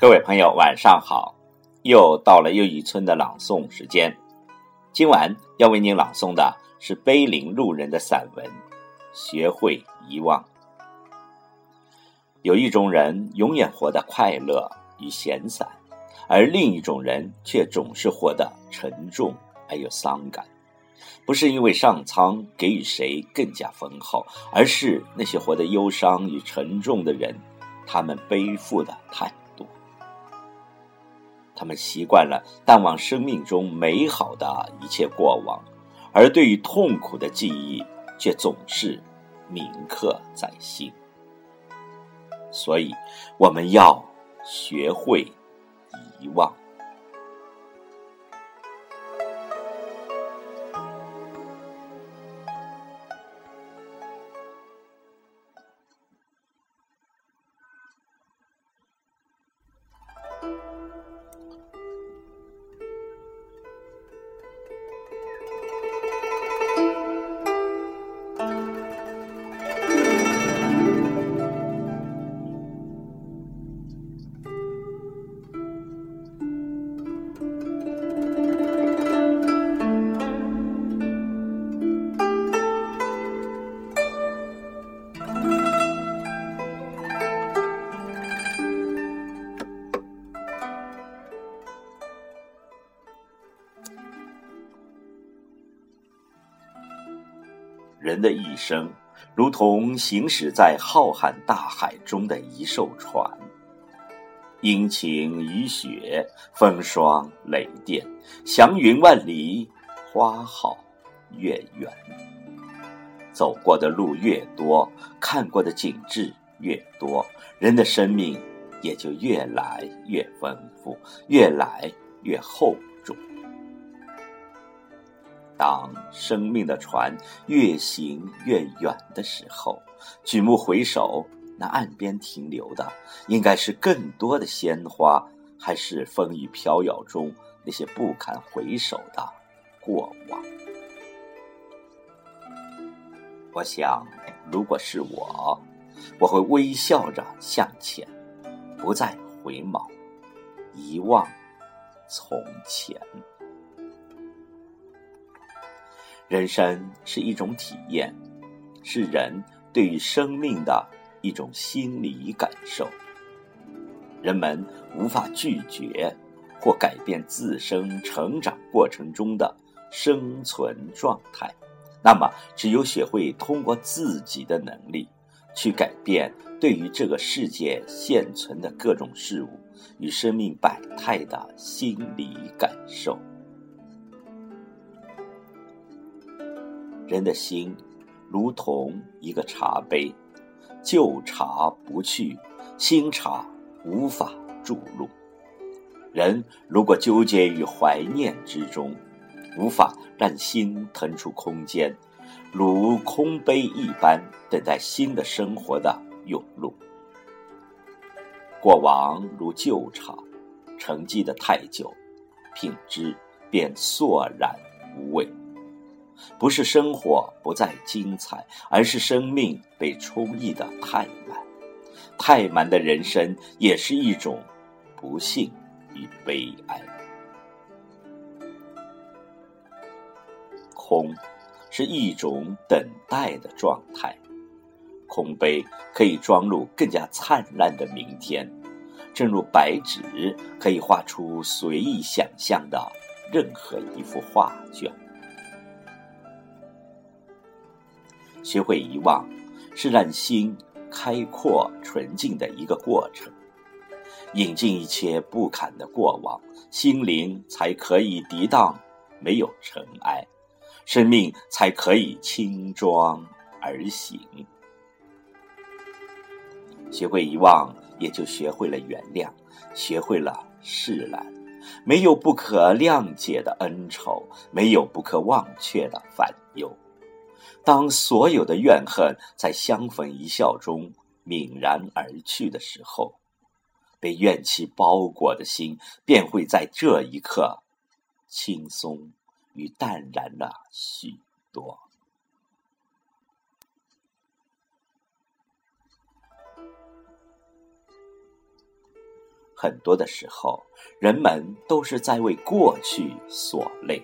各位朋友，晚上好！又到了又一村的朗诵时间。今晚要为您朗诵的是碑林路人的散文《学会遗忘》。有一种人永远活得快乐与闲散，而另一种人却总是活得沉重而又伤感。不是因为上苍给予谁更加丰厚，而是那些活得忧伤与沉重的人，他们背负的太。他们习惯了淡忘生命中美好的一切过往，而对于痛苦的记忆却总是铭刻在心。所以，我们要学会遗忘。人的一生，如同行驶在浩瀚大海中的一艘船，阴晴雨雪，风霜雷电，祥云万里，花好月圆。走过的路越多，看过的景致越多，人的生命也就越来越丰富，越来越厚。当生命的船越行越远的时候，举目回首，那岸边停留的应该是更多的鲜花，还是风雨飘摇中那些不堪回首的过往？我想，如果是我，我会微笑着向前，不再回眸，遗忘从前。人生是一种体验，是人对于生命的一种心理感受。人们无法拒绝或改变自身成长过程中的生存状态，那么只有学会通过自己的能力，去改变对于这个世界现存的各种事物与生命百态的心理感受。人的心，如同一个茶杯，旧茶不去，新茶无法注入。人如果纠结于怀念之中，无法让心腾出空间，如空杯一般，等待新的生活的涌入。过往如旧茶，沉寂的太久，品质便索然无味。不是生活不再精彩，而是生命被充溢的太满。太满的人生也是一种不幸与悲哀。空是一种等待的状态，空杯可以装入更加灿烂的明天，正如白纸可以画出随意想象的任何一幅画卷。学会遗忘，是让心开阔纯净的一个过程。引进一切不堪的过往，心灵才可以涤荡没有尘埃，生命才可以轻装而行。学会遗忘，也就学会了原谅，学会了释然。没有不可谅解的恩仇，没有不可忘却的烦忧。当所有的怨恨在相逢一笑中泯然而去的时候，被怨气包裹的心便会在这一刻轻松与淡然了许多。很多的时候，人们都是在为过去所累。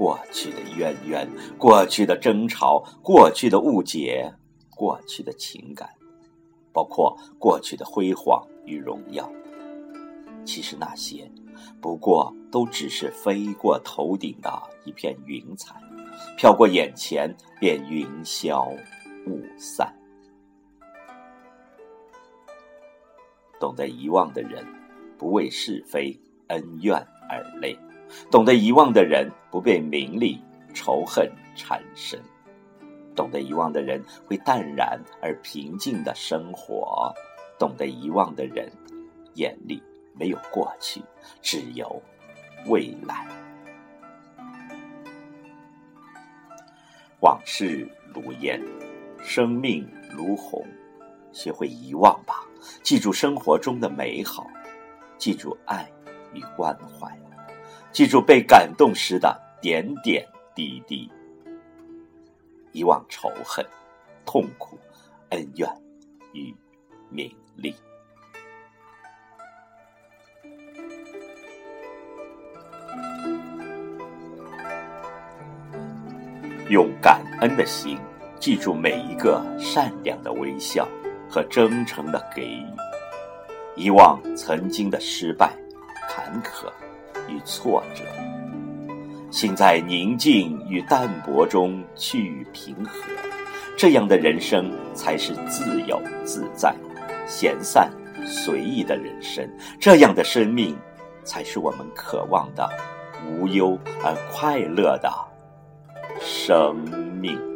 过去的渊源，过去的争吵，过去的误解，过去的情感，包括过去的辉煌与荣耀。其实那些，不过都只是飞过头顶的一片云彩，飘过眼前便云消雾散。懂得遗忘的人，不为是非恩怨而累。懂得遗忘的人，不被名利仇恨缠身；懂得遗忘的人，会淡然而平静的生活；懂得遗忘的人，眼里没有过去，只有未来。往事如烟，生命如虹，学会遗忘吧，记住生活中的美好，记住爱与关怀。记住被感动时的点点滴滴，遗忘仇恨、痛苦、恩怨与名利，用感恩的心记住每一个善良的微笑和真诚的给予，遗忘曾经的失败、坎坷。与挫折，心在宁静与淡泊中趋于平和，这样的人生才是自由自在、闲散随意的人生。这样的生命，才是我们渴望的无忧而快乐的生命。